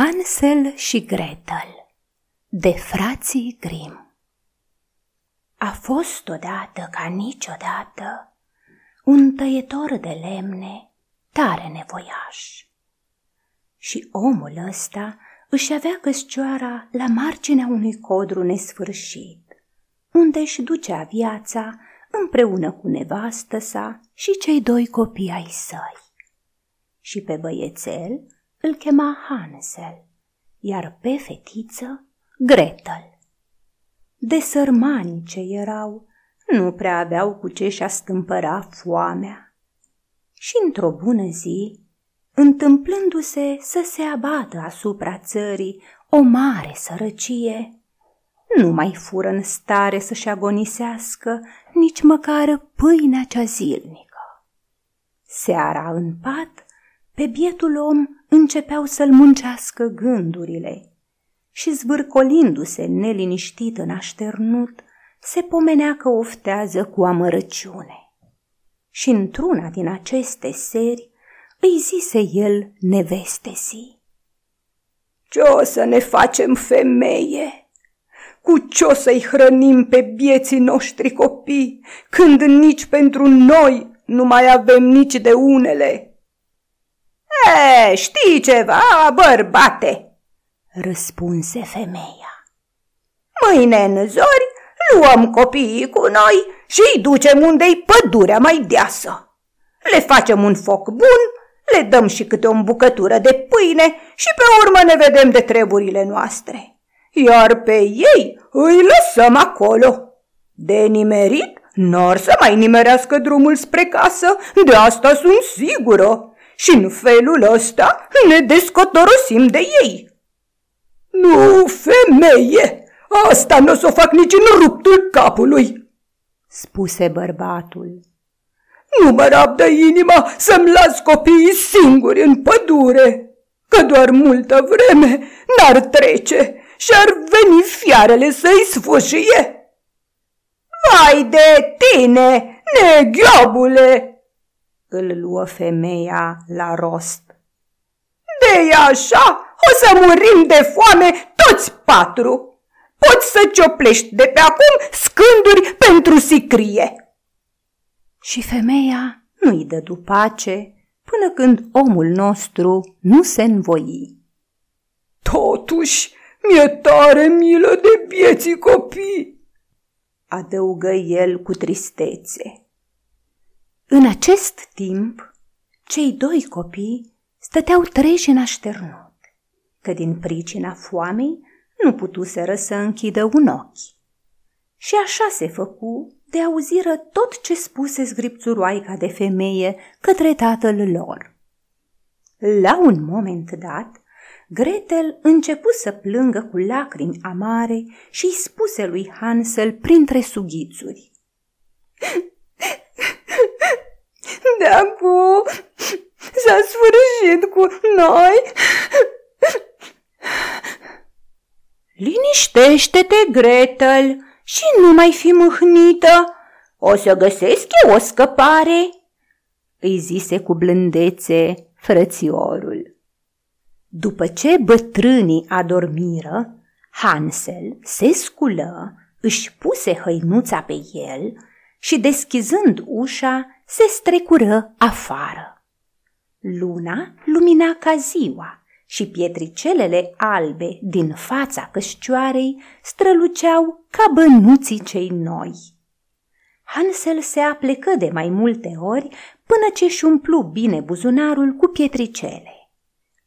Hansel și Gretel de frații Grim A fost odată ca niciodată un tăietor de lemne tare nevoiaș. Și omul ăsta își avea căscioara la marginea unui codru nesfârșit, unde își ducea viața împreună cu nevastă sa și cei doi copii ai săi. Și pe băiețel îl chema Hansel, iar pe fetiță Gretel. De sărmani ce erau, nu prea aveau cu ce și-a stâmpăra foamea. Și într-o bună zi, întâmplându-se să se abată asupra țării o mare sărăcie, nu mai fură în stare să-și agonisească nici măcar pâinea cea zilnică. Seara în pat, pe bietul om începeau să-l muncească gândurile și zvârcolindu-se neliniștit în așternut, se pomenea că oftează cu amărăciune. Și într-una din aceste seri îi zise el nevestesi. Ce o să ne facem femeie? Cu ce o să-i hrănim pe bieții noștri copii, când nici pentru noi nu mai avem nici de unele?" E, știi ceva, bărbate?" răspunse femeia. Mâine în zori luăm copiii cu noi și îi ducem unde-i pădurea mai deasă. Le facem un foc bun, le dăm și câte o bucătură de pâine și pe urmă ne vedem de treburile noastre. Iar pe ei îi lăsăm acolo. De nimerit, n-or să mai nimerească drumul spre casă, de asta sunt sigură și în felul ăsta ne descotorosim de ei. Nu, femeie, asta nu o să o fac nici în ruptul capului, spuse bărbatul. Nu mă rabdă inima să-mi las copiii singuri în pădure, că doar multă vreme n-ar trece și ar veni fiarele să-i sfâșie. Vai de tine, neghiobule, îl luă femeia la rost. de așa, o să murim de foame toți patru. Poți să cioplești de pe acum scânduri pentru sicrie. Și femeia nu-i dădu pace până când omul nostru nu se învoi. Totuși, mi-e tare milă de vieții copii, adăugă el cu tristețe. În acest timp, cei doi copii stăteau treji în așternut, că din pricina foamei nu putuseră să închidă un ochi. Și așa se făcu de auziră tot ce spuse zgripțuroaica de femeie către tatăl lor. La un moment dat, Gretel începu să plângă cu lacrimi amare și îi spuse lui Hansel printre sughițuri. De acum s-a sfârșit cu noi. Liniștește-te, Gretel, și nu mai fi mâhnită. O să găsesc eu o scăpare, îi zise cu blândețe frățiorul. După ce bătrânii adormiră, Hansel se sculă, își puse hăinuța pe el și deschizând ușa, se strecură afară. Luna lumina ca ziua și pietricelele albe din fața cășcioarei străluceau ca bănuții cei noi. Hansel se aplecă de mai multe ori până ce și umplu bine buzunarul cu pietricele.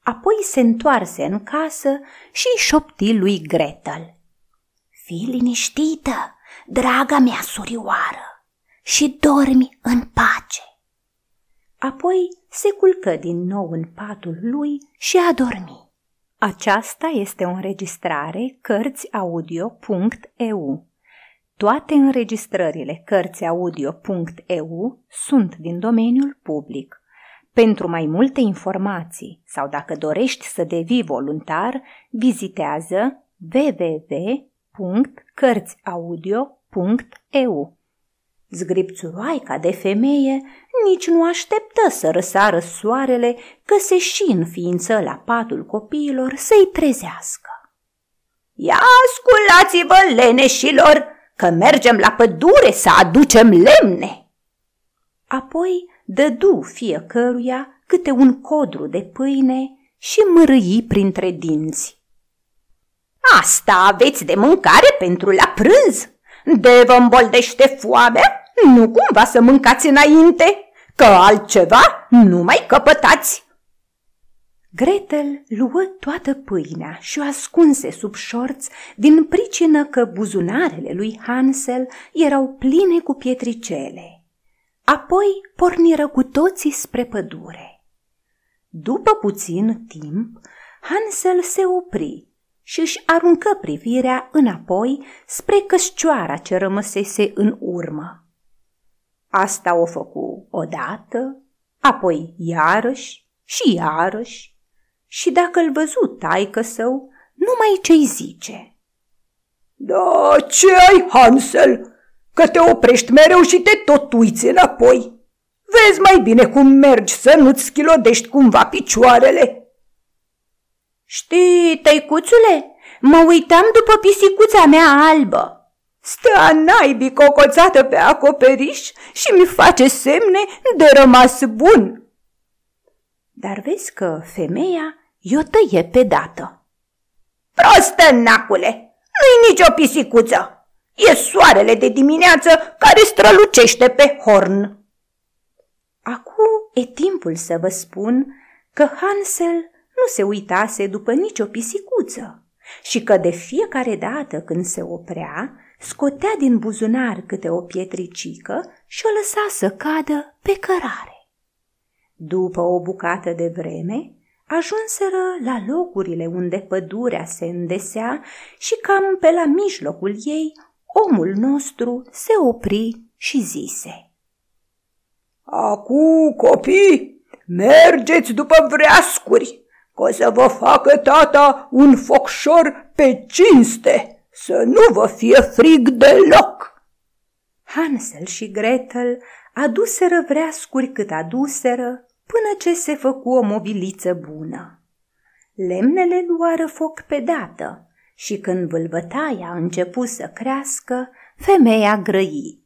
Apoi se întoarse în casă și șopti lui Gretel. Fii liniștită, draga mea surioară! Și dormi în pace. Apoi se culcă din nou în patul lui și a dormi. Aceasta este o înregistrare Cărțiaudio.eu. Toate înregistrările Cărțiaudio.eu sunt din domeniul public. Pentru mai multe informații sau dacă dorești să devii voluntar, vizitează www.cărțiaudio.eu. Zgripțuroaica de femeie nici nu așteptă să răsară soarele că se și înființă la patul copiilor să-i trezească. Ia sculați-vă, leneșilor, că mergem la pădure să aducem lemne. Apoi dădu fiecăruia câte un codru de pâine și mărâi printre dinți. Asta aveți de mâncare pentru la prânz? De vă îmboldește foamea? Nu cumva să mâncați înainte, că altceva nu mai căpătați. Gretel luă toată pâinea și o ascunse sub șorț din pricină că buzunarele lui Hansel erau pline cu pietricele. Apoi porniră cu toții spre pădure. După puțin timp, Hansel se opri și își aruncă privirea înapoi spre căscioara ce rămăsese în urmă. Asta o făcu odată, apoi iarăși și iarăși și dacă îl văzut taică său, numai ce-i zice. Da, ce ai, Hansel, că te oprești mereu și te tot uiți înapoi. Vezi mai bine cum mergi să nu-ți schilodești cumva picioarele. Știi, tăicuțule, mă uitam după pisicuța mea albă Stă naibii cocoțată pe acoperiș și mi face semne de rămas bun. Dar vezi că femeia i-o tăie pe dată. Prostă, nacule, nu-i nicio pisicuță. E soarele de dimineață care strălucește pe horn. Acum e timpul să vă spun că Hansel nu se uitase după nicio pisicuță și că de fiecare dată când se oprea, scotea din buzunar câte o pietricică și o lăsa să cadă pe cărare. După o bucată de vreme, ajunseră la locurile unde pădurea se îndesea și cam pe la mijlocul ei, omul nostru se opri și zise. Acu, copii, mergeți după vreascuri, că o să vă facă tata un focșor pe cinste să nu vă fie frig deloc. Hansel și Gretel aduseră vreascuri cât aduseră până ce se făcu o mobiliță bună. Lemnele luară foc pe dată și când vâlbătaia a început să crească, femeia grăi.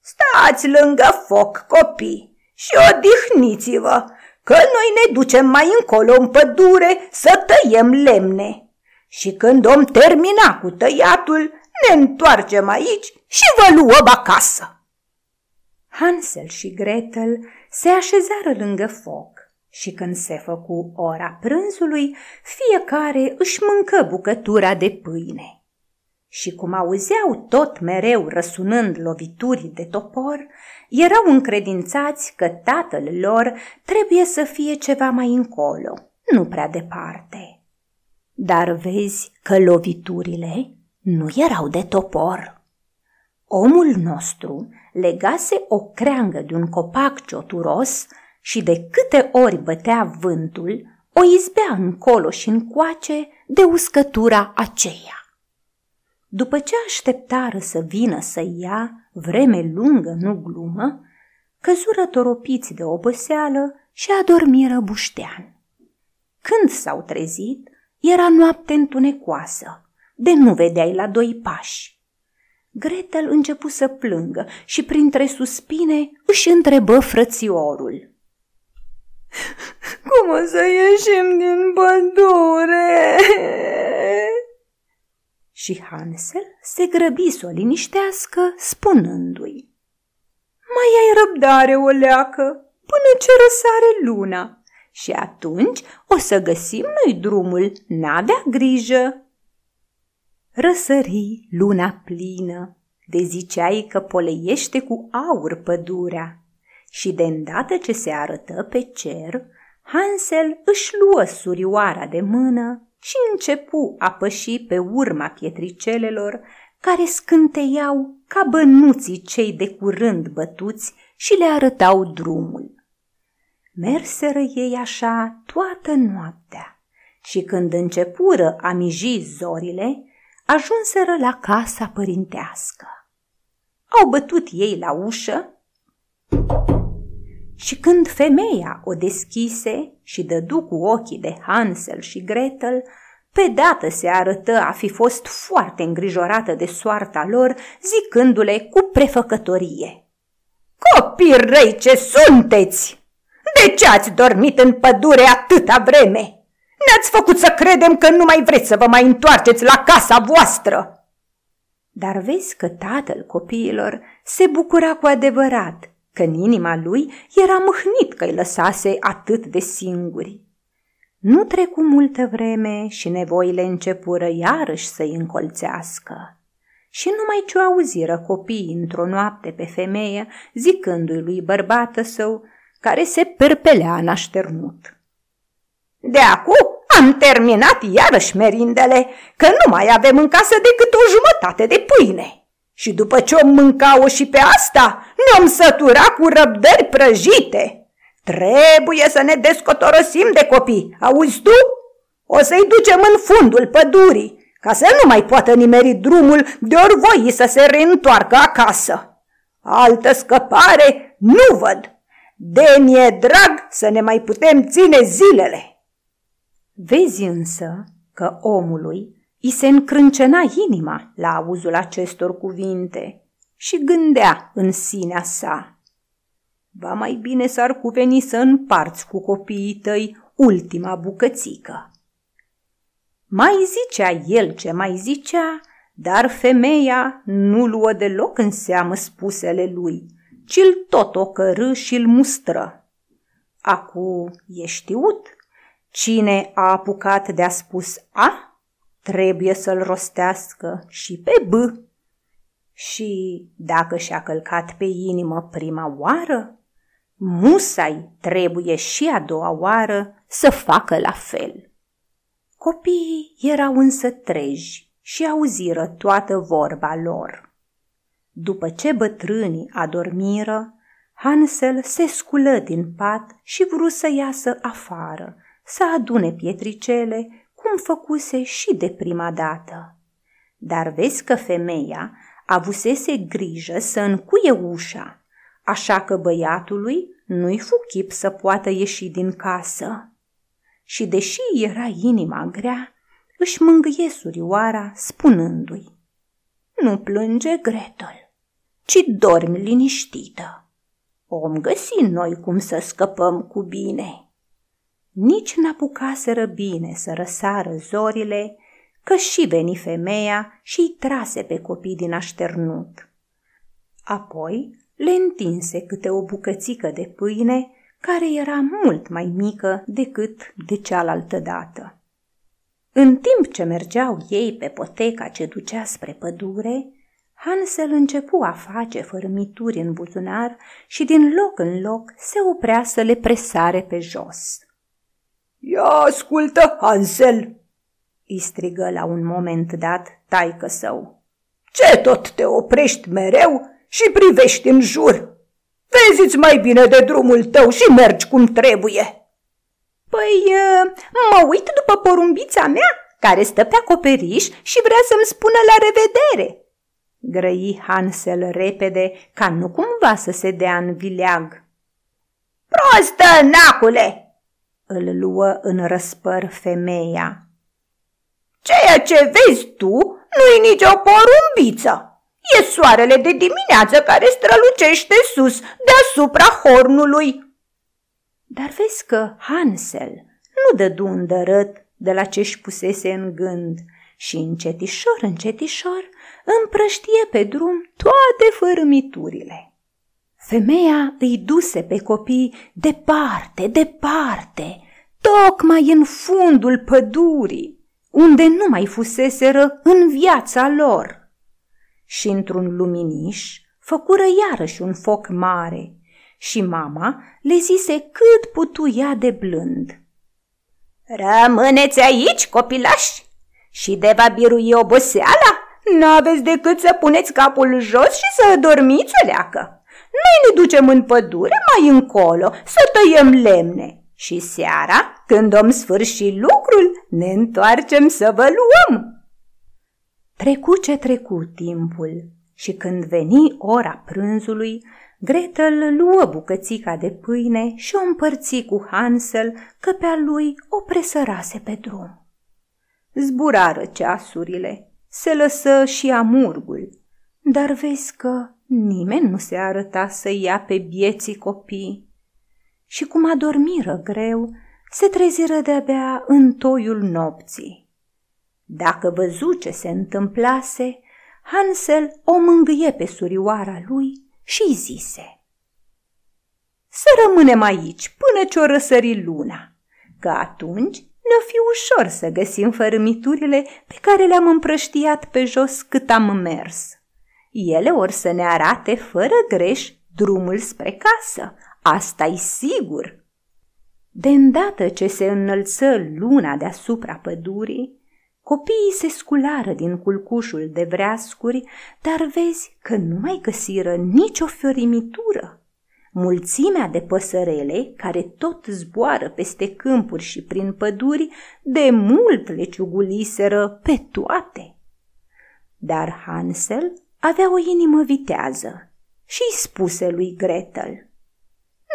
Stați lângă foc, copii, și odihniți-vă, că noi ne ducem mai încolo în pădure să tăiem lemne și când om termina cu tăiatul, ne întoarcem aici și vă luăm acasă. Hansel și Gretel se așezară lângă foc și când se făcu ora prânzului, fiecare își mâncă bucătura de pâine. Și cum auzeau tot mereu răsunând lovituri de topor, erau încredințați că tatăl lor trebuie să fie ceva mai încolo, nu prea departe. Dar vezi că loviturile nu erau de topor. Omul nostru legase o creangă de un copac cioturos și de câte ori bătea vântul, o izbea încolo și încoace de uscătura aceea. După ce așteptară să vină să ia, vreme lungă, nu glumă, căzură toropiți de oboseală și adormiră buștean. Când s-au trezit, era noapte întunecoasă, de nu vedeai la doi pași. Gretel începu să plângă și printre suspine își întrebă frățiorul. Cum o să ieșim din pădure? Și Hansel se grăbi să o liniștească, spunându-i. Mai ai răbdare, o leacă, până ce răsare luna și atunci o să găsim noi drumul, n-avea grijă. Răsări luna plină, de ziceai că poleiește cu aur pădurea și de îndată ce se arătă pe cer, Hansel își luă surioara de mână și începu a păși pe urma pietricelelor care scânteiau ca bănuții cei de curând bătuți și le arătau drumul. Merseră ei așa toată noaptea și când începură a miji zorile, ajunseră la casa părintească. Au bătut ei la ușă și când femeia o deschise și dădu cu ochii de Hansel și Gretel, pe dată se arătă a fi fost foarte îngrijorată de soarta lor, zicându-le cu prefăcătorie. Copii răi ce sunteți! De ce ați dormit în pădure atâta vreme? Ne-ați făcut să credem că nu mai vreți să vă mai întoarceți la casa voastră!" Dar vezi că tatăl copiilor se bucura cu adevărat, că în inima lui era mâhnit că îi lăsase atât de singuri. Nu trecu multă vreme și nevoile începură iarăși să-i încolțească. Și numai ce auziră copiii într-o noapte pe femeie, zicându-i lui bărbată său, care se perpelea în așternut. De acum am terminat iarăși merindele, că nu mai avem în casă decât o jumătate de pâine. Și după ce o mâncau și pe asta, ne-om sătura cu răbdări prăjite. Trebuie să ne descotorosim de copii, auzi tu? O să-i ducem în fundul pădurii, ca să nu mai poată nimeri drumul de ori voi să se reîntoarcă acasă. Altă scăpare nu văd. De mi-e drag să ne mai putem ține zilele. Vezi însă că omului i se încrâncena inima la auzul acestor cuvinte și gândea în sinea sa. Va mai bine s-ar cuveni să împarți cu copiii tăi ultima bucățică. Mai zicea el ce mai zicea, dar femeia nu luă deloc în seamă spusele lui, ci-l tot ocărâ și-l mustră. Acu e știut, cine a apucat de-a spus A, trebuie să-l rostească și pe B. Și dacă și-a călcat pe inimă prima oară, musai trebuie și a doua oară să facă la fel. Copiii erau însă treji și auziră toată vorba lor. După ce bătrânii adormiră, Hansel se sculă din pat și vru să iasă afară, să adune pietricele, cum făcuse și de prima dată. Dar vezi că femeia avusese grijă să încuie ușa așa că băiatului nu-i fu chip să poată ieși din casă. Și deși era inima grea, își mângâie surioara spunându-i, Nu plânge Gretel, ci dormi liniștită. Om găsi noi cum să scăpăm cu bine. Nici n-apucaseră bine să răsară zorile, că și veni femeia și îi trase pe copii din așternut. Apoi le întinse câte o bucățică de pâine care era mult mai mică decât de cealaltă dată. În timp ce mergeau ei pe poteca ce ducea spre pădure, Hansel începu a face fărâmituri în buzunar și din loc în loc se oprea să le presare pe jos. Ia ascultă, Hansel!" îi strigă la un moment dat taică său. Ce tot te oprești mereu și privești în jur. Vezi-ți mai bine de drumul tău și mergi cum trebuie. Păi, ă, mă uit după porumbița mea, care stă pe acoperiș și vrea să-mi spună la revedere. Grăi Hansel repede, ca nu cumva să se dea în vileag. Prostă, nacule! îl luă în răspăr femeia. Ceea ce vezi tu nu-i nicio porumbiță. E soarele de dimineață care strălucește sus, deasupra hornului. Dar vezi că Hansel nu dădu un dărât de la ce-și pusese în gând și încetișor, încetișor împrăștie pe drum toate fărâmiturile. Femeia îi duse pe copii departe, departe, tocmai în fundul pădurii, unde nu mai fuseseră în viața lor și într-un luminiș făcură iarăși un foc mare și mama le zise cât putu ea de blând. Rămâneți aici, copilași, și de va birui oboseala, n-aveți decât să puneți capul jos și să dormiți o leacă. Noi ne ducem în pădure mai încolo să tăiem lemne și seara, când om sfârși lucrul, ne întoarcem să vă luăm. Trecu ce trecu timpul Și când veni ora prânzului, Gretel luă bucățica de pâine și o împărți cu Hansel, că pe-a lui o presărase pe drum. Zburară ceasurile, se lăsă și amurgul, dar vezi că nimeni nu se arăta să ia pe bieții copii. Și cum adormiră greu, se treziră de-abia în toiul nopții. Dacă văzu ce se întâmplase, Hansel o mângâie pe surioara lui și zise Să rămânem aici până ce o răsări luna, că atunci ne-o fi ușor să găsim fărâmiturile pe care le-am împrăștiat pe jos cât am mers. Ele or să ne arate fără greș drumul spre casă, asta-i sigur. De îndată ce se înălță luna deasupra pădurii, Copiii se sculară din culcușul de vreascuri, dar vezi că nu mai găsiră nicio fiorimitură. Mulțimea de păsărele, care tot zboară peste câmpuri și prin păduri, de mult le ciuguliseră pe toate. Dar Hansel avea o inimă vitează și îi spuse lui Gretel,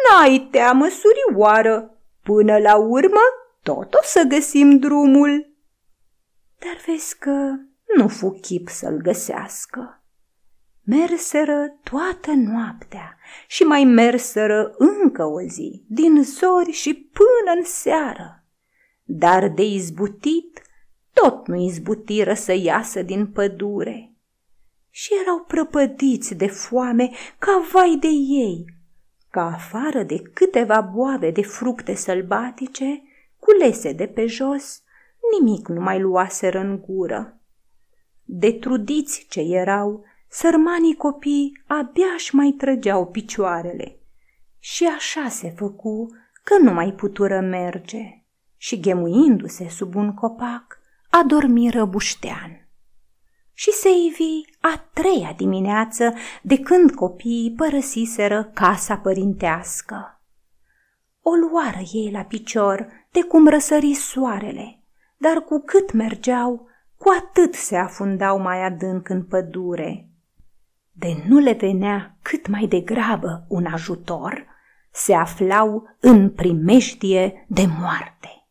N-ai teamă, surioară, până la urmă tot o să găsim drumul. Dar vezi că nu fu chip să-l găsească. Merseră toată noaptea și mai merseră încă o zi, din zori și până în seară. Dar de izbutit, tot nu izbutiră să iasă din pădure. Și erau prăpădiți de foame ca vai de ei, ca afară de câteva boabe de fructe sălbatice, culese de pe jos, nimic nu mai luaseră în gură. Detrudiți ce erau, sărmanii copii abia-și mai trăgeau picioarele. Și așa se făcu că nu mai putură merge și, ghemuindu-se sub un copac, adormiră buștean. Și se ivi a treia dimineață de când copiii părăsiseră casa părintească. O luară ei la picior de cum răsări soarele dar cu cât mergeau, cu atât se afundau mai adânc în pădure. De nu le venea cât mai degrabă un ajutor, se aflau în primejdie de moarte.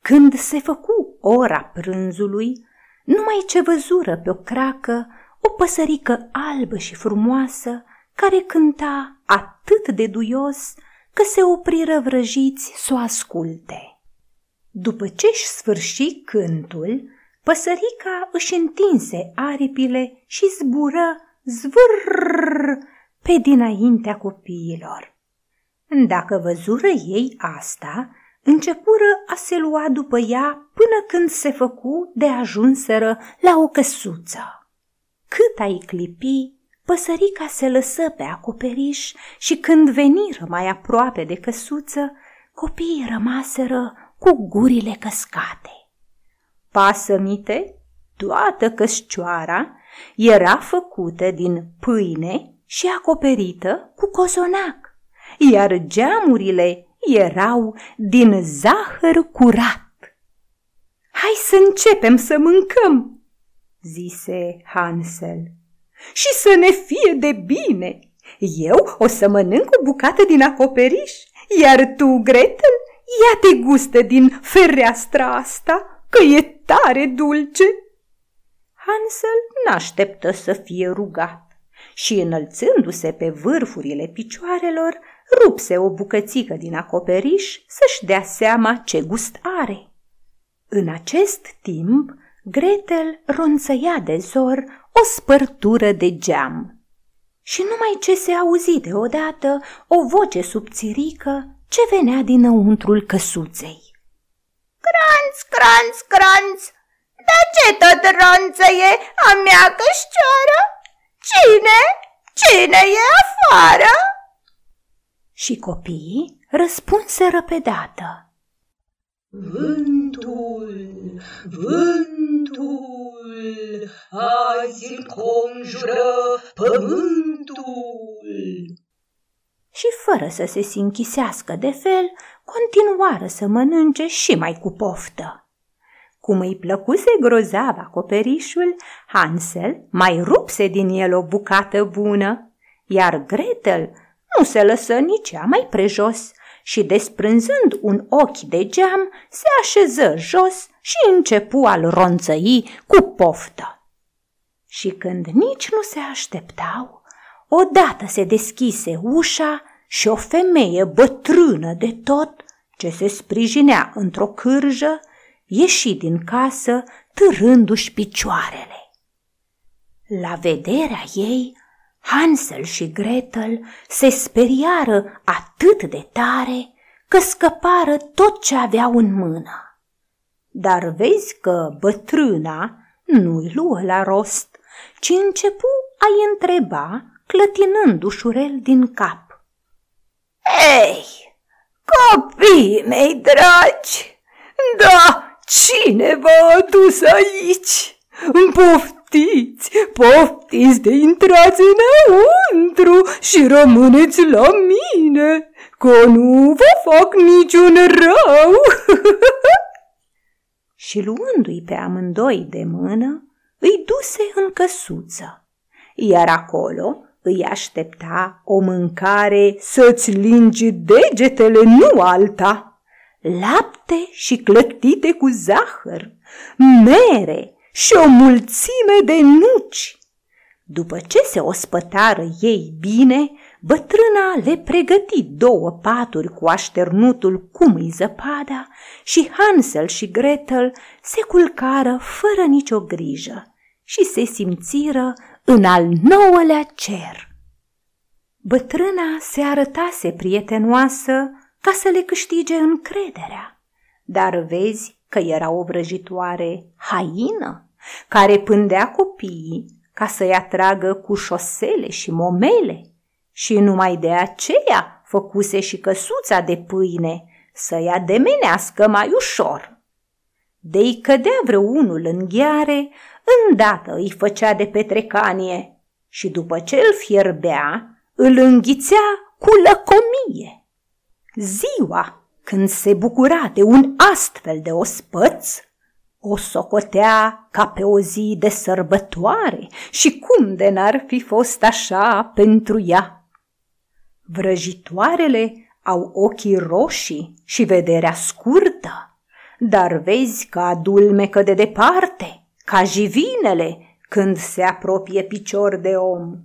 Când se făcu ora prânzului, numai ce văzură pe o cracă o păsărică albă și frumoasă care cânta atât de duios că se opriră vrăjiți să o asculte. După ce-și sfârși cântul, păsărica își întinse aripile și zbură zvârr pe dinaintea copiilor. Dacă văzură ei asta, începură a se lua după ea până când se făcu de ajunseră la o căsuță. Cât ai clipi, păsărica se lăsă pe acoperiș și când veniră mai aproape de căsuță, copiii rămaseră cu gurile căscate. Pasămite, toată căscioara, era făcută din pâine și acoperită cu cozonac, iar geamurile erau din zahăr curat. Hai să începem să mâncăm, zise Hansel, și să ne fie de bine. Eu o să mănânc o bucată din acoperiș, iar tu, Gretel, Ia te gustă din fereastra asta, că e tare dulce. Hansel n-așteptă să fie rugat și, înălțându-se pe vârfurile picioarelor, rupse o bucățică din acoperiș să-și dea seama ce gust are. În acest timp, Gretel ronțăia de zor o spărtură de geam. Și numai ce se auzi deodată o voce subțirică ce venea dinăuntrul căsuței. Cranț, cranț, cranț, de ce tot ronțăie a mea cășcioară? Cine? Cine e afară? Și copiii răspunseră pe dată. Vântul, vântul, azi înconjură pământul și fără să se sinchisească de fel, continuară să mănânce și mai cu poftă. Cum îi plăcuse grozav acoperișul, Hansel mai rupse din el o bucată bună, iar Gretel nu se lăsă nici ea mai prejos și desprânzând un ochi de geam, se așeză jos și începu al ronțăi cu poftă. Și când nici nu se așteptau, odată se deschise ușa și o femeie bătrână de tot, ce se sprijinea într-o cârjă, ieși din casă târându-și picioarele. La vederea ei, Hansel și Gretel se speriară atât de tare că scăpară tot ce aveau în mână. Dar vezi că bătrâna nu-i luă la rost, ci începu a-i întreba, clătinând ușurel din cap. Ei, copiii mei dragi, da, cine v-a adus aici? Poftiți, poftiți de intrați înăuntru și rămâneți la mine, că nu vă fac niciun rău. și luându-i pe amândoi de mână, îi duse în căsuță, iar acolo îi aștepta o mâncare să-ți lingi degetele, nu alta. Lapte și clătite cu zahăr, mere și o mulțime de nuci. După ce se ospătară ei bine, bătrâna le pregăti două paturi cu așternutul cum îi zăpada și Hansel și Gretel se culcară fără nicio grijă și se simțiră în al nouălea cer. Bătrâna se arătase prietenoasă ca să le câștige încrederea, dar vezi că era o vrăjitoare haină care pândea copiii ca să-i atragă cu șosele și momele și numai de aceea făcuse și căsuța de pâine să-i ademenească mai ușor. De-i cădea vreunul în gheare, îndată îi făcea de petrecanie și după ce îl fierbea, îl înghițea cu lăcomie. Ziua, când se bucura de un astfel de ospăț, o socotea ca pe o zi de sărbătoare și cum de n-ar fi fost așa pentru ea. Vrăjitoarele au ochii roșii și vederea scurtă, dar vezi că adulmecă de departe, ca jivinele când se apropie picior de om.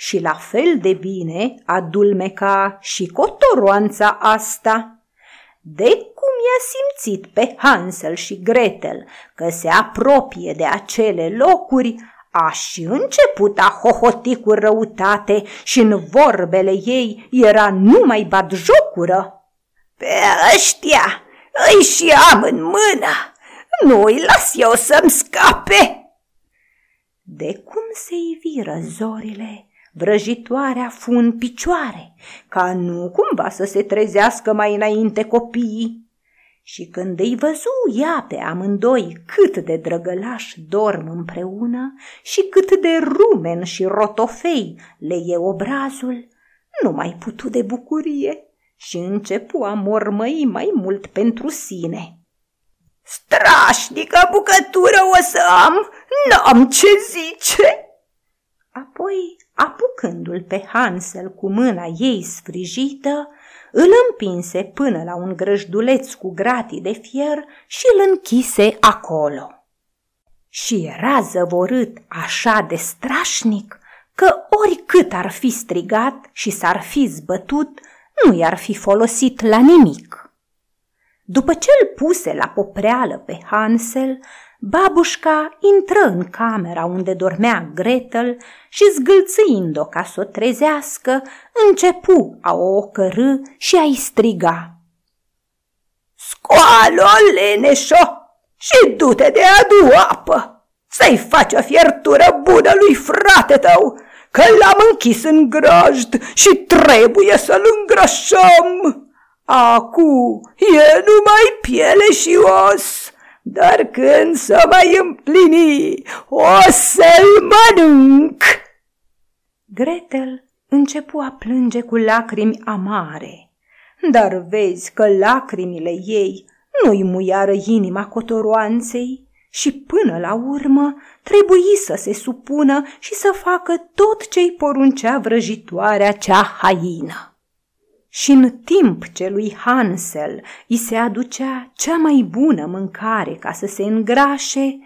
Și la fel de bine adulmeca și cotoroanța asta. De cum i-a simțit pe Hansel și Gretel că se apropie de acele locuri, a și început a hohoti cu răutate și în vorbele ei era numai batjocură. Pe ăștia îi și am în mână, nu îi las eu să-mi scape. De cum se iviră zorile, vrăjitoarea fu în picioare, ca nu cumva să se trezească mai înainte copiii. Și când îi văzu ea pe amândoi cât de drăgălași dorm împreună și cât de rumen și rotofei le e obrazul, nu mai putu de bucurie și începu a mormăi mai mult pentru sine. Strașnică bucătură o să am, n-am ce zice! Apoi, apucându-l pe Hansel cu mâna ei sfrijită, îl împinse până la un grăjduleț cu gratii de fier și îl închise acolo. Și era zăvorât așa de strașnic că oricât ar fi strigat și s-ar fi zbătut, nu i-ar fi folosit la nimic. După ce îl puse la popreală pe Hansel, Babușca intră în camera unde dormea Gretel și zgâlțâind-o ca să o trezească, începu a o ocărâ și a-i striga. Scoală-o, leneșo, și du-te de adu apă, să-i faci o fiertură bună lui frate tău, că l-am închis în grajd și trebuie să-l îngrășăm. Acu e numai piele și os, dar când să mai împlini, o să-l mănânc. Gretel începu a plânge cu lacrimi amare, dar vezi că lacrimile ei nu-i muiară inima cotoroanței și până la urmă trebuie să se supună și să facă tot ce-i poruncea vrăjitoarea cea haină. Și în timp ce lui Hansel îi se aducea cea mai bună mâncare ca să se îngrașe,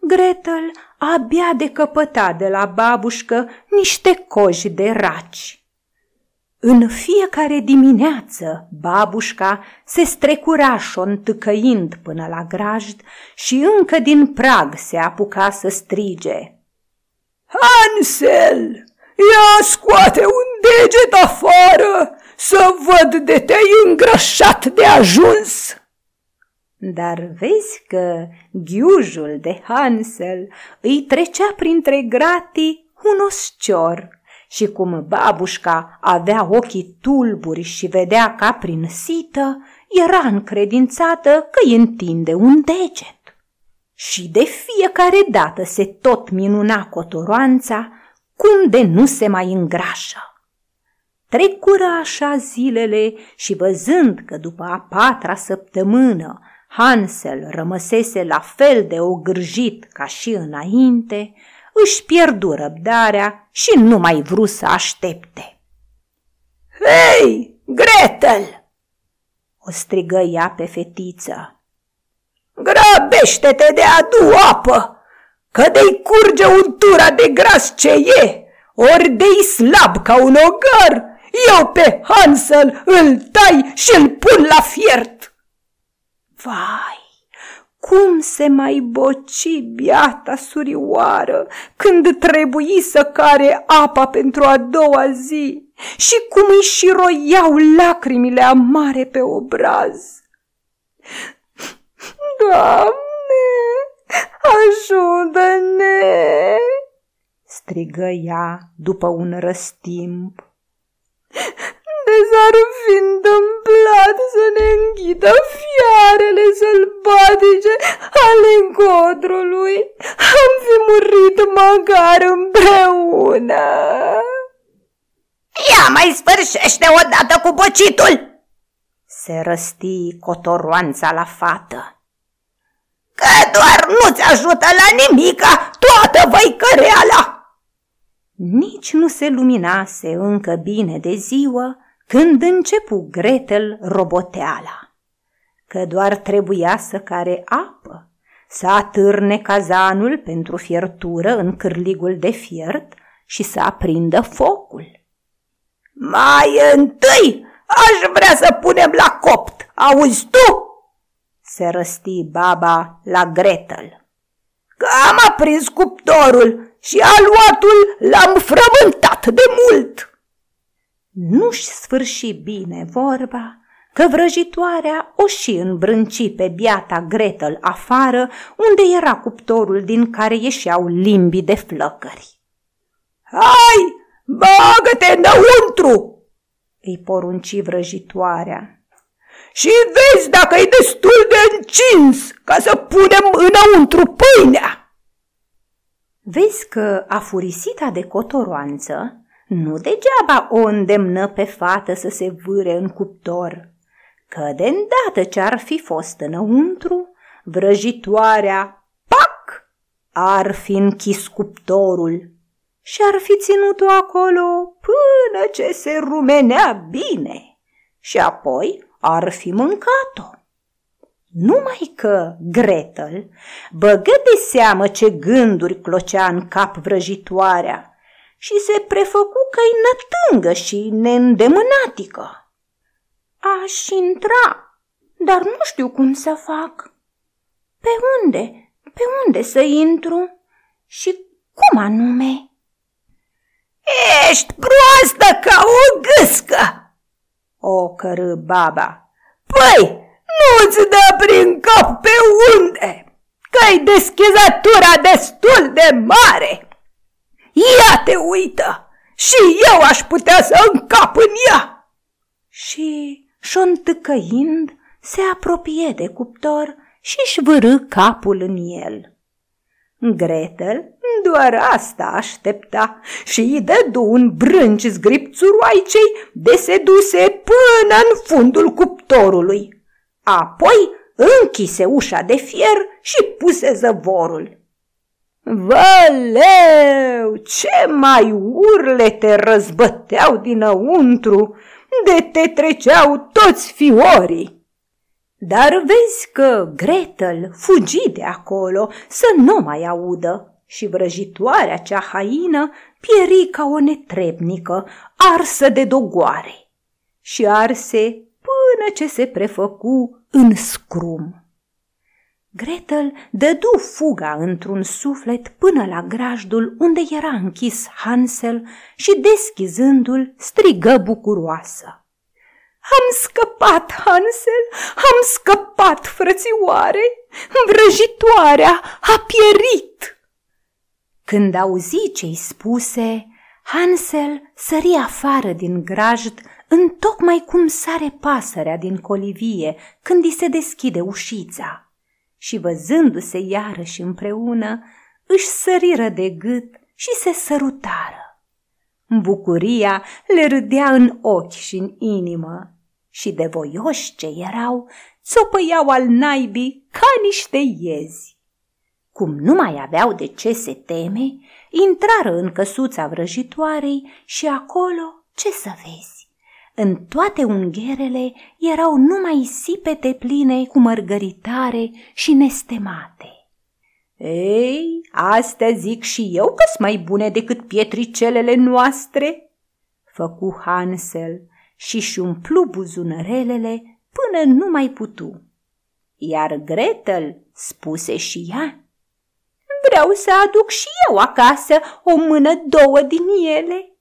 Gretel abia decăpăta de la babușcă niște coji de raci. În fiecare dimineață, babușca se strecura șontâcăind până la grajd și încă din prag se apuca să strige. Hansel, ia scoate un deget afară să văd de te-ai îngrășat de ajuns. Dar vezi că ghiujul de Hansel îi trecea printre gratii un oscior și cum babușca avea ochii tulburi și vedea ca prin sită, era încredințată că îi întinde un deget. Și de fiecare dată se tot minuna cotoroanța cum de nu se mai îngrașă. Trecură așa zilele și văzând că după a patra săptămână Hansel rămăsese la fel de ogârjit ca și înainte, își pierdu răbdarea și nu mai vru să aștepte. Hei, Gretel! o strigă ea pe fetiță. Grăbește-te de adu apă, că de-i curge untura de gras ce e, ori de-i slab ca un ogăr, eu pe Hansel îl tai și îl pun la fiert. Vai, cum se mai boci biata surioară când trebuie să care apa pentru a doua zi și cum îi și roiau lacrimile amare pe obraz. Doamne, ajută-ne! strigă ea după un răstimp de s-ar fi întâmplat să ne înghidă fiarele sălbatice ale încodrului, am fi murit măcar împreună. Ia mai sfârșește odată cu bocitul! Se răsti cotoroanța la fată. Că doar nu-ți ajută la nimica toată văicăreala! Nici nu se luminase încă bine de ziua când începu Gretel roboteala, că doar trebuia să care apă, să atârne cazanul pentru fiertură în cârligul de fiert și să aprindă focul. Mai întâi aș vrea să punem la copt, auzi tu? Se răsti baba la Gretel. Că am aprins cuptorul și aluatul l-am frământat de mult. Nu-și sfârși bine vorba, că vrăjitoarea o și îmbrânci pe biata Gretel afară, unde era cuptorul din care ieșeau limbii de flăcări. Hai, bagă-te înăuntru!" îi porunci vrăjitoarea. Și vezi dacă e destul de încins ca să punem înăuntru pâinea. Vezi că afurisita de cotoroanță nu degeaba o îndemnă pe fată să se vâre în cuptor, că de îndată ce ar fi fost înăuntru, vrăjitoarea, pac, ar fi închis cuptorul și ar fi ținut-o acolo până ce se rumenea bine și apoi ar fi mâncat-o. Numai că Gretel băgă de seamă ce gânduri clocea în cap vrăjitoarea și se prefăcu că-i nătângă și neîndemânatică. Aș intra, dar nu știu cum să fac. Pe unde? Pe unde să intru? Și cum anume? Ești proastă ca o gâscă, o cără baba. Păi, nu-ți dă prin cap pe unde, că-i deschizătura destul de mare. Ia te uită! Și eu aș putea să încap în ea!" Și, șontăcăind, se apropie de cuptor și-și vârâ capul în el. Gretel doar asta aștepta și îi dădu un brânci zgripțuroaicei de se duse până în fundul cuptorului. Apoi închise ușa de fier și puse zăvorul. Văleu, ce mai urlete răzbăteau dinăuntru, de te treceau toți fiorii. Dar vezi că Gretel fugi de acolo să nu mai audă și vrăjitoarea cea haină pieri ca o netrebnică, arsă de dogoare și arse până ce se prefăcu în scrum. Gretel dădu fuga într-un suflet până la grajdul unde era închis Hansel și, deschizându-l, strigă bucuroasă. Am scăpat, Hansel, am scăpat, frățioare! Vrăjitoarea a pierit!" Când auzi ce-i spuse, Hansel sări afară din grajd, întocmai cum sare pasărea din colivie când îi se deschide ușița și văzându-se iarăși împreună, își săriră de gât și se sărutară. Bucuria le râdea în ochi și în inimă și de voioși ce erau, țopăiau al naibii ca niște iezi. Cum nu mai aveau de ce se teme, intrară în căsuța vrăjitoarei și acolo ce să vezi? În toate ungherele erau numai sipete pline cu mărgăritare și nestemate. Ei, astea zic și eu că sunt mai bune decât pietricelele noastre, făcu Hansel și-și umplu buzunărelele până nu mai putu. Iar Gretel spuse și ea, Vreau să aduc și eu acasă o mână două din ele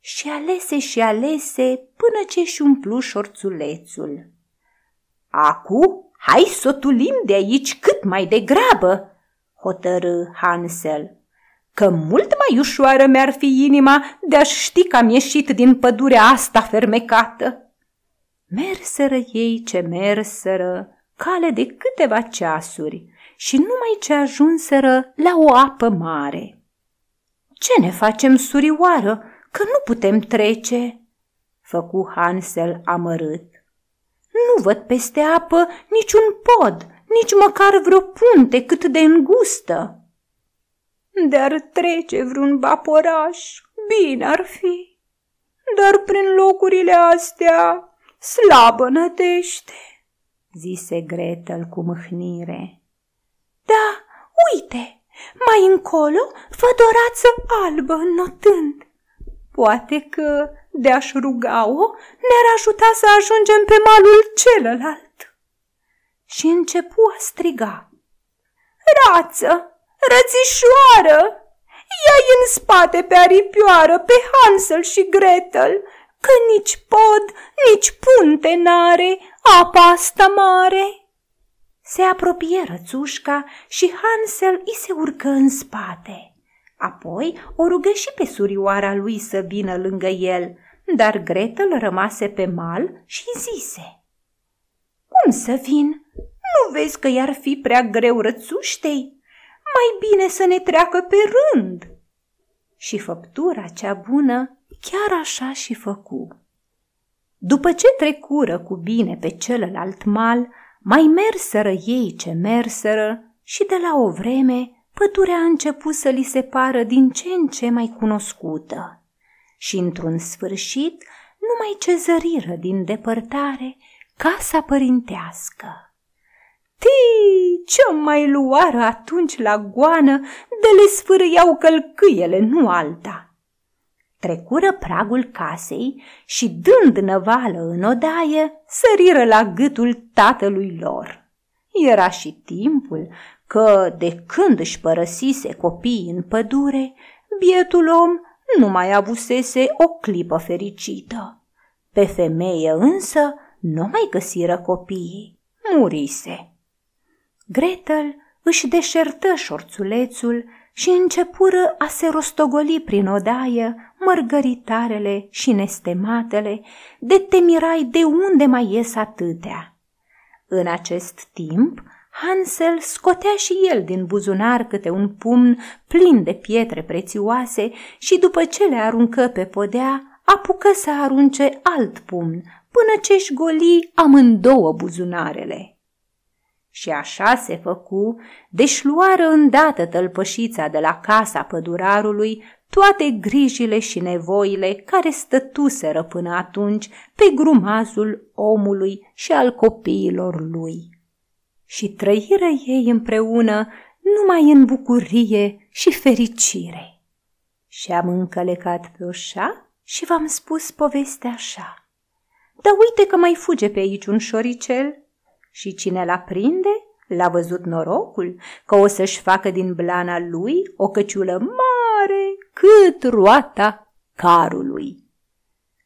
și alese și alese până ce și umplu șorțulețul. Acu, hai să tulim de aici cât mai degrabă, hotărâ Hansel, că mult mai ușoară mi-ar fi inima de-aș ști că am ieșit din pădurea asta fermecată. Merseră ei ce merseră, cale de câteva ceasuri și numai ce ajunseră la o apă mare. Ce ne facem, surioară?" Că nu putem trece, făcu Hansel amărât. Nu văd peste apă niciun pod, nici măcar vreo punte cât de îngustă. Dar trece vreun vaporaș, bine ar fi, dar prin locurile astea slabă nădește, zise Gretel cu mâhnire. Da, uite, mai încolo văd o rață albă înotând. Poate că, de-aș ruga-o, ne-ar ajuta să ajungem pe malul celălalt. Și începu a striga. Rață, rățișoară, ia în spate pe aripioară, pe Hansel și Gretel, că nici pod, nici punte n-are apa asta mare. Se apropie rățușca și Hansel îi se urcă în spate. Apoi o rugă și pe surioara lui să vină lângă el, dar Gretel rămase pe mal și zise. Cum să vin? Nu vezi că i-ar fi prea greu rățuștei? Mai bine să ne treacă pe rând. Și făptura cea bună chiar așa și făcu. După ce trecură cu bine pe celălalt mal, mai merseră ei ce merseră și de la o vreme pădurea a început să li se pară din ce în ce mai cunoscută și într-un sfârșit numai ce zăriră din depărtare casa părintească. Tii, ce mai luară atunci la goană de le sfârâiau călcâiele, nu alta. Trecură pragul casei și, dând năvală în odaie, săriră la gâtul tatălui lor. Era și timpul că, de când își părăsise copiii în pădure, bietul om nu mai avusese o clipă fericită. Pe femeie însă nu mai găsiră copiii, murise. Gretel își deșertă șorțulețul și începură a se rostogoli prin odaie mărgăritarele și nestematele, de temirai de unde mai ies atâtea. În acest timp, Hansel scotea și el din buzunar câte un pumn plin de pietre prețioase și după ce le aruncă pe podea, apucă să arunce alt pumn, până ce-și goli amândouă buzunarele. Și așa se făcu, deși luară îndată tălpășița de la casa pădurarului toate grijile și nevoile care stătuseră până atunci pe grumazul omului și al copiilor lui. Și trăiră ei împreună numai în bucurie și fericire. Și am încălecat pe oșa și v-am spus povestea așa. Dar uite că mai fuge pe aici un șoricel și cine l-a prinde l-a văzut norocul că o să-și facă din blana lui o căciulă mare cât roata carului.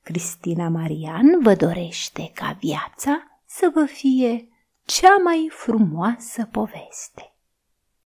Cristina Marian vă dorește ca viața să vă fie cea mai frumoasă poveste.